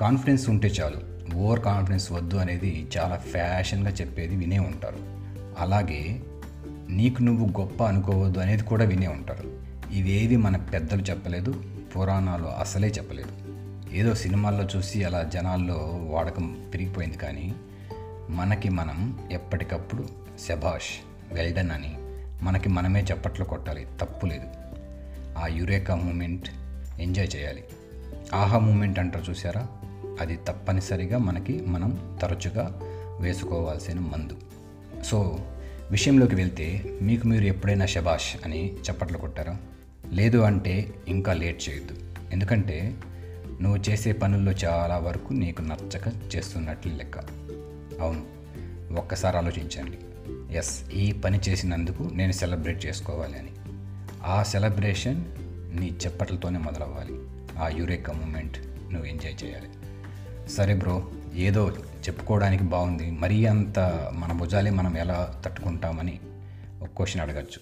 Confidence ఉంటే చాలు. Over confidence వద్దు అనేది చాలా ఫ్యాషన్గా చెప్పేది వినే ఉంటారు. అలాగే నీకు నువ్వు గొప్ప అనుకోవద్దు అనేది కూడా వినే ఉంటారు. ఇవేవి మన పెద్దలు చెప్పలేదు పురాణాలు అసలే చెప్పలేదు. ఏదో సినిమాల్లో చూసి అలా జనాల్లో వాడకం పెరిగిపోయింది కానీ మనకి మనం ఎప్పటికప్పుడు శభాష్ వెల్డన్ అని మనకి మనమే చప్పట్లు కొట్టాలి తప్పు లేదు. ఆ యురేకా మూమెంట్ ఎంజాయ్ చేయాలి. ఆహా మూమెంట్ అంటారు చూసారా అది తప్పనిసరిగా మనకి మనం తరచుగా వేసుకోవాల్సిన మందు. సో విషయంలోకి వెళ్తే మీకు మీరు ఎప్పుడైనా శబాష్ అని చప్పట్లు కొట్టారా? లేదు అంటే ఇంకా లేట్ చేయొద్దు. ఎందుకంటే నువ్వు చేసే పనుల్లో చాలా వరకు నీకు నచ్చక చేస్తున్నట్లు లెక్క. అవును ఒక్కసారి ఆలోచించండి. ఎస్ ఈ పని చేసినందుకు నేను సెలబ్రేట్ చేసుకోవాలి అని. ఆ సెలబ్రేషన్ నీ చప్పట్లతోనే మొదలవ్వాలి. ఆ యూరేకా మూమెంట్ నువ్వు ఎంజాయ్ చేయాలి. సరే బ్రో ఏదో చెప్పుకోవడానికి బాగుంది. మరీ అంత మన భుజాలే మనం ఎలా తట్టుకుంటామని ఒక క్వశ్చన్ అడగచ్చు.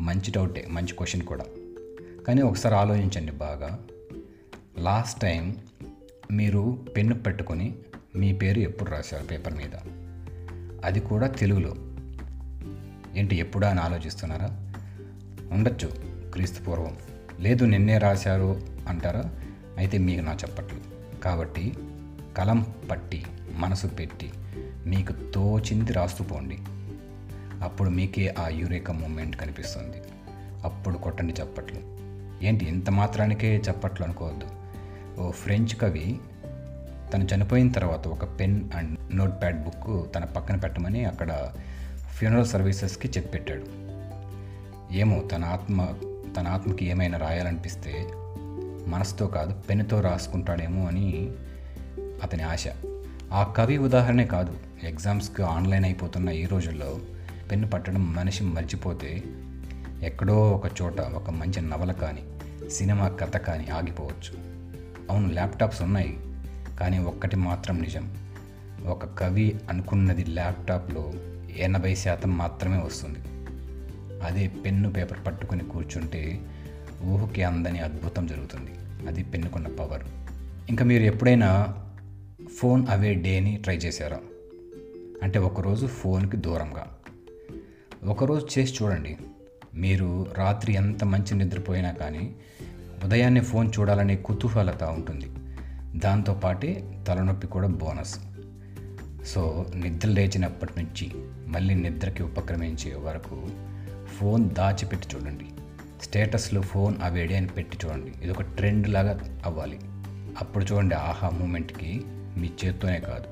మంచి డౌటే మంచి క్వశ్చన్ కూడా. కానీ ఒకసారి ఆలోచించండి బాగా. లాస్ట్ టైం మీరు పెన్ను పెట్టుకొని మీ పేరు ఎప్పుడు రాశారు పేపర్ మీద? అది కూడా తెలుగులో. ఏంటి ఎప్పుడా అని ఆలోచిస్తున్నారా? ఉండొచ్చు క్రీస్తు పూర్వం. లేదు నిన్నే రాశారు అంటారా? అయితే మీకు నా చెప్పట్లు. కాబట్టి కలం పట్టి మనసు పెట్టి మీకు తోచింది రాస్తూ పోండి. అప్పుడు మీకే ఆ యూరేకా మూమెంట్ కనిపిస్తుంది. అప్పుడు కొట్టండి చప్పట్లు. ఏంటి ఇంత మాత్రానికే చప్పట్లు అనుకోవద్దు. ఓ ఫ్రెంచ్ కవి తను చనిపోయిన తర్వాత ఒక pen and note pad book తన పక్కన పెట్టమని అక్కడ ఫ్యూనరల్ సర్వీసెస్కి చెప్పెట్టాడు. ఏమో తన ఆత్మ తన ఆత్మకి ఏమైనా రాయాలనిపిస్తే మనసుతో కాదు పెన్నుతో రాసుకుంటాడేమో అని అతని ఆశ. ఆ కవి ఉదాహరణే కాదు ఎగ్జామ్స్కి ఆన్లైన్ అయిపోతున్న ఈ రోజుల్లో పెన్ను పట్టడం మనిషి మర్చిపోతే ఎక్కడో ఒక చోట ఒక మంచి నవల కానీ సినిమా కథ కానీ ఆగిపోవచ్చు. అవును ల్యాప్టాప్స్ ఉన్నాయి కానీ ఒక్కటి మాత్రం నిజం. ఒక కవి అనుకున్నది ల్యాప్టాప్లో ఎనభై శాతం మాత్రమే వస్తుంది. అదే పెన్ను పేపర్ పట్టుకొని కూర్చుంటే ఊహకి అందని అద్భుతం జరుగుతుంది. అది పెన్నుకున్న పవర్. ఇంకా మీరు ఎప్పుడైనా ఫోన్ అవే డేని ట్రై చేశారా. అంటే ఒకరోజు ఫోన్కి దూరంగా. ఒకరోజు చేసి చూడండి. మీరు రాత్రి ఎంత మంచి నిద్రపోయినా కానీ ఉదయాన్నే ఫోన్ చూడాలనే కుతూహలత ఉంటుంది. దాంతోపాటే తలనొప్పి కూడా బోనస్. సో నిద్ర లేచినప్పటి నుంచి మళ్ళీ నిద్రకి ఉపక్రమించే వరకు ఫోన్ దాచిపెట్టి చూడండి. స్టేటస్లో ఫోన్ అవేడే అని పెట్టి చూడండి. ఇది ఒక ట్రెండ్ లాగా అవ్వాలి. అప్పుడు చూడండి ఆహా మూమెంట్కి మీ చేత్తోనే కాదు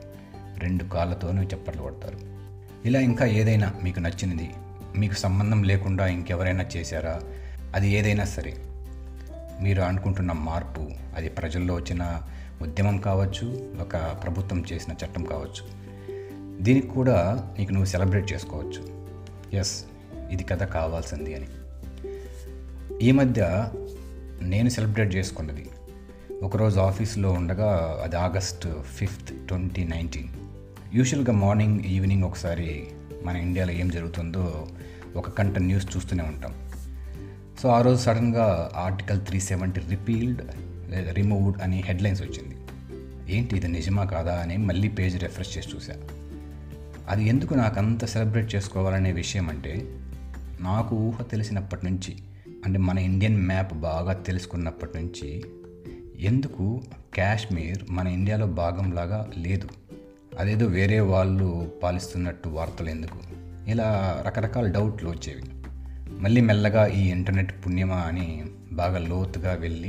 రెండు కాళ్ళతోనూ చప్పట్లు కొడతారు. ఇలా ఇంకా ఏదైనా మీకు నచ్చినది మీకు సంబంధం లేకుండా ఇంకెవరైనా చేశారా? అది ఏదైనా సరే. మీరు అనుకుంటున్న మార్పు అది ప్రజల్లో వచ్చిన ఉద్యమం కావచ్చు ఒక ప్రభుత్వం చేసిన చట్టం కావచ్చు. దీనికి కూడా నీకు నువ్వు సెలబ్రేట్ చేసుకోవచ్చు. ఎస్ ఇది కథ కావాల్సింది అని. ఈ మధ్య నేను సెలబ్రేట్ చేసుకున్నది ఒకరోజు ఆఫీస్లో ఉండగా అది ఆగస్ట్ ఫిఫ్త్ ట్వంటీ నైన్టీన్. యూజువల్గా మార్నింగ్ ఈవినింగ్ ఒకసారి మన ఇండియాలో ఏం జరుగుతుందో ఒక కంట న్యూస్ చూస్తూనే ఉంటాం. సో ఆ రోజు సడన్గా ఆర్టికల్ త్రీ సెవెంటీ రిపీల్డ్ లేదా రిమూవ్డ్ అని హెడ్లైన్స్ వచ్చింది. ఏంటి ఇది నిజమా కాదా అని మళ్ళీ పేజ్ రెఫ్రెష్ చేసి చూసా అది ఎందుకు నాకు అంత సెలబ్రేట్ చేసుకోవాలనే విషయం అంటే నాకు ఊహ తెలిసినప్పటి నుంచి అంటే మన ఇండియన్ మ్యాప్ బాగా తెలుసుకున్నప్పటి నుంచి ఎందుకు కాశ్మీర్ మన ఇండియాలో భాగంలాగా లేదు? అదేదో వేరే వాళ్ళు పాలిస్తున్నట్టు వార్తలు ఎందుకు? ఇలా రకరకాల డౌట్లు వచ్చేవి. మళ్ళీ మెల్లగా ఈ ఇంటర్నెట్ పుణ్యమా అని బాగా లోతుగా వెళ్ళి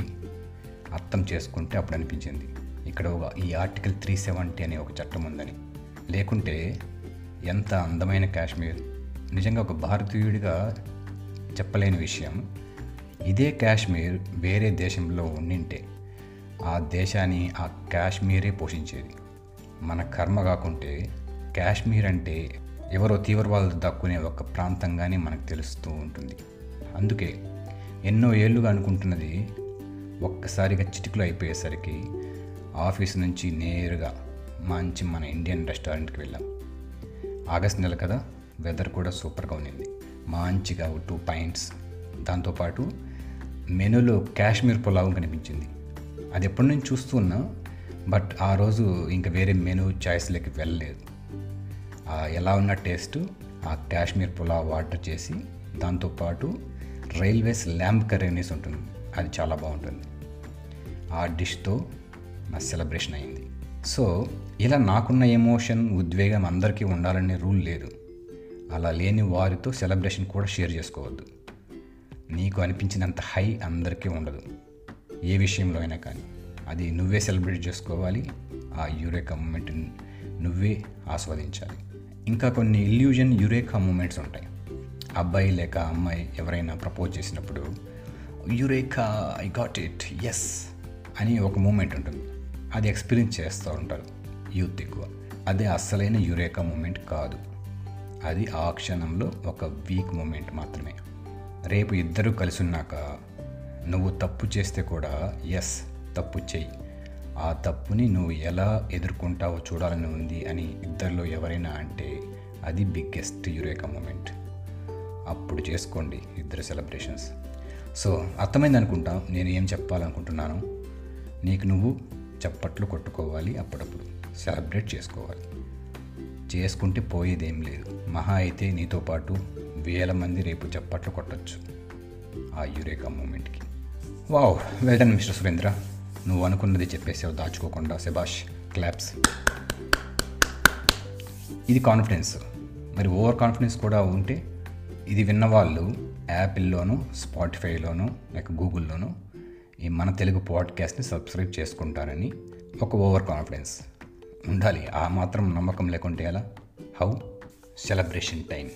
అర్థం చేసుకుంటే అప్పుడు అనిపించింది. ఇక్కడ ఒక ఈ ఆర్టికల్ త్రీ సెవెంటీ అనే ఒక చట్టం ఉందని. లేకుంటే ఎంత అందమైన కాశ్మీర్? నిజంగా ఒక భారతీయుడిగా చెప్పలేని విషయం. ఇదే కాశ్మీర్ వేరే దేశంలో ఉండింటే ఆ దేశాన్ని ఆ కాశ్మీరే పోషించేది. మన కర్మ కాకుంటే కాశ్మీర్ అంటే ఎవరో తీవ్రవాదులు దక్కునే ఒక ప్రాంతంగానే మనకు తెలుస్తూ ఉంటుంది. అందుకే ఎన్నో ఏళ్ళుగా అనుకుంటున్నది ఒక్కసారిగా చిటికలో అయిపోయేసరికి ఆఫీస్ నుంచి నేరుగా మంచి మన ఇండియన్ రెస్టారెంట్కి వెళ్ళాం. ఆగస్ట్ నెల కదా వెదర్ కూడా సూపర్గా ఉన్నింది. మంచిగా టూ పాయింట్స్. దాంతోపాటు మెనూలో కాశ్మీర్ పులావం కనిపించింది. అది ఎప్పటి నుంచి చూస్తున్నా బట్ ఆ రోజు ఇంకా వేరే మెనూ చాయిస్లకి వెళ్ళలేదు. ఎలా ఉన్న టేస్ట్ ఆ కాశ్మీర్ పులావ్ ఆర్డర్ చేసి దాంతోపాటు రైల్వేస్ ల్యాంప్ కర్రీ అనేసి ఉంటుంది. అది చాలా బాగుంటుంది. ఆ డిష్తో నా సెలబ్రేషన్ అయింది. సో ఇలా నాకున్న ఎమోషన్ ఉద్వేగం అందరికీ ఉండాలనే రూల్ లేదు. అలా లేని వారితో సెలబ్రేషన్ కూడా షేర్ చేసుకోవద్దు. నీకు అనిపించినంత హై అందరికీ ఉండదు. ఏ విషయంలో అయినా కానీ. అది నువ్వే సెలబ్రేట్ చేసుకోవాలి. ఆ యురేకా మూమెంట్ నువ్వే ఆస్వాదించాలి. ఇంకా కొన్ని ఇల్యూజన్ యురేకా మూమెంట్స్ ఉంటాయి. అబ్బాయి లేక అమ్మాయి ఎవరైనా ప్రపోజ్ చేసినప్పుడు eureka I got it yes అని ఒక మూమెంట్ ఉంటుంది. అది ఎక్స్పీరియన్స్ చేస్తూ ఉంటారు. యూత్ ఎక్కువ. అదే అస్సలైన యురేకా మూమెంట్ కాదు. అది ఆ క్షణంలో ఒక వీక్ మూమెంట్ మాత్రమే. రేపు ఇద్దరు కలిసి ఉన్నాక నువ్వు తప్పు చేస్తే కూడా ఎస్ తప్పు చెయ్యి. ఆ తప్పుని నువ్వు ఎలా ఎదుర్కొంటావో చూడాలని ఉంది అని ఇద్దరిలో ఎవరైనా అంటే అది బిగ్గెస్ట్ యురేకా మూమెంట్ అప్పుడు చేసుకోండి ఇద్దరు సెలబ్రేషన్స్ సో అర్థమైంది అనుకుంటా నేను ఏం చెప్పాలనుకుంటున్నాను? నీకు నువ్వు చప్పట్లు కొట్టుకోవాలి అప్పుడప్పుడు. సెలబ్రేట్ చేసుకోవాలి. చేసుకుంటే పోయేదేం లేదు. మహా అయితే నీతో పాటు వేల మంది రేపు చప్పట్లు కొట్టచ్చు. ఆ eureka మూమెంట్కి wow well done mister Surendra. నువ్వు అనుకున్నది చెప్పేసావు దాచుకోకుండా సెబాష్ క్లాప్స్. ఇది కాన్ఫిడెన్స్ మరి ఓవర్ కాన్ఫిడెన్స్ కూడా ఉంటే ఇది విన్నవాళ్ళు యాపిల్లోను స్పాటిఫైలోను లేక గూగుల్లోను ఈ మన తెలుగు పాడ్కాస్ట్ని సబ్స్క్రైబ్ చేసుకుంటారని ఒక ఓవర్ కాన్ఫిడెన్స్ ఉండాలి ఆ మాత్రం నమ్మకం లేకుంటే ఎలా? How celebration time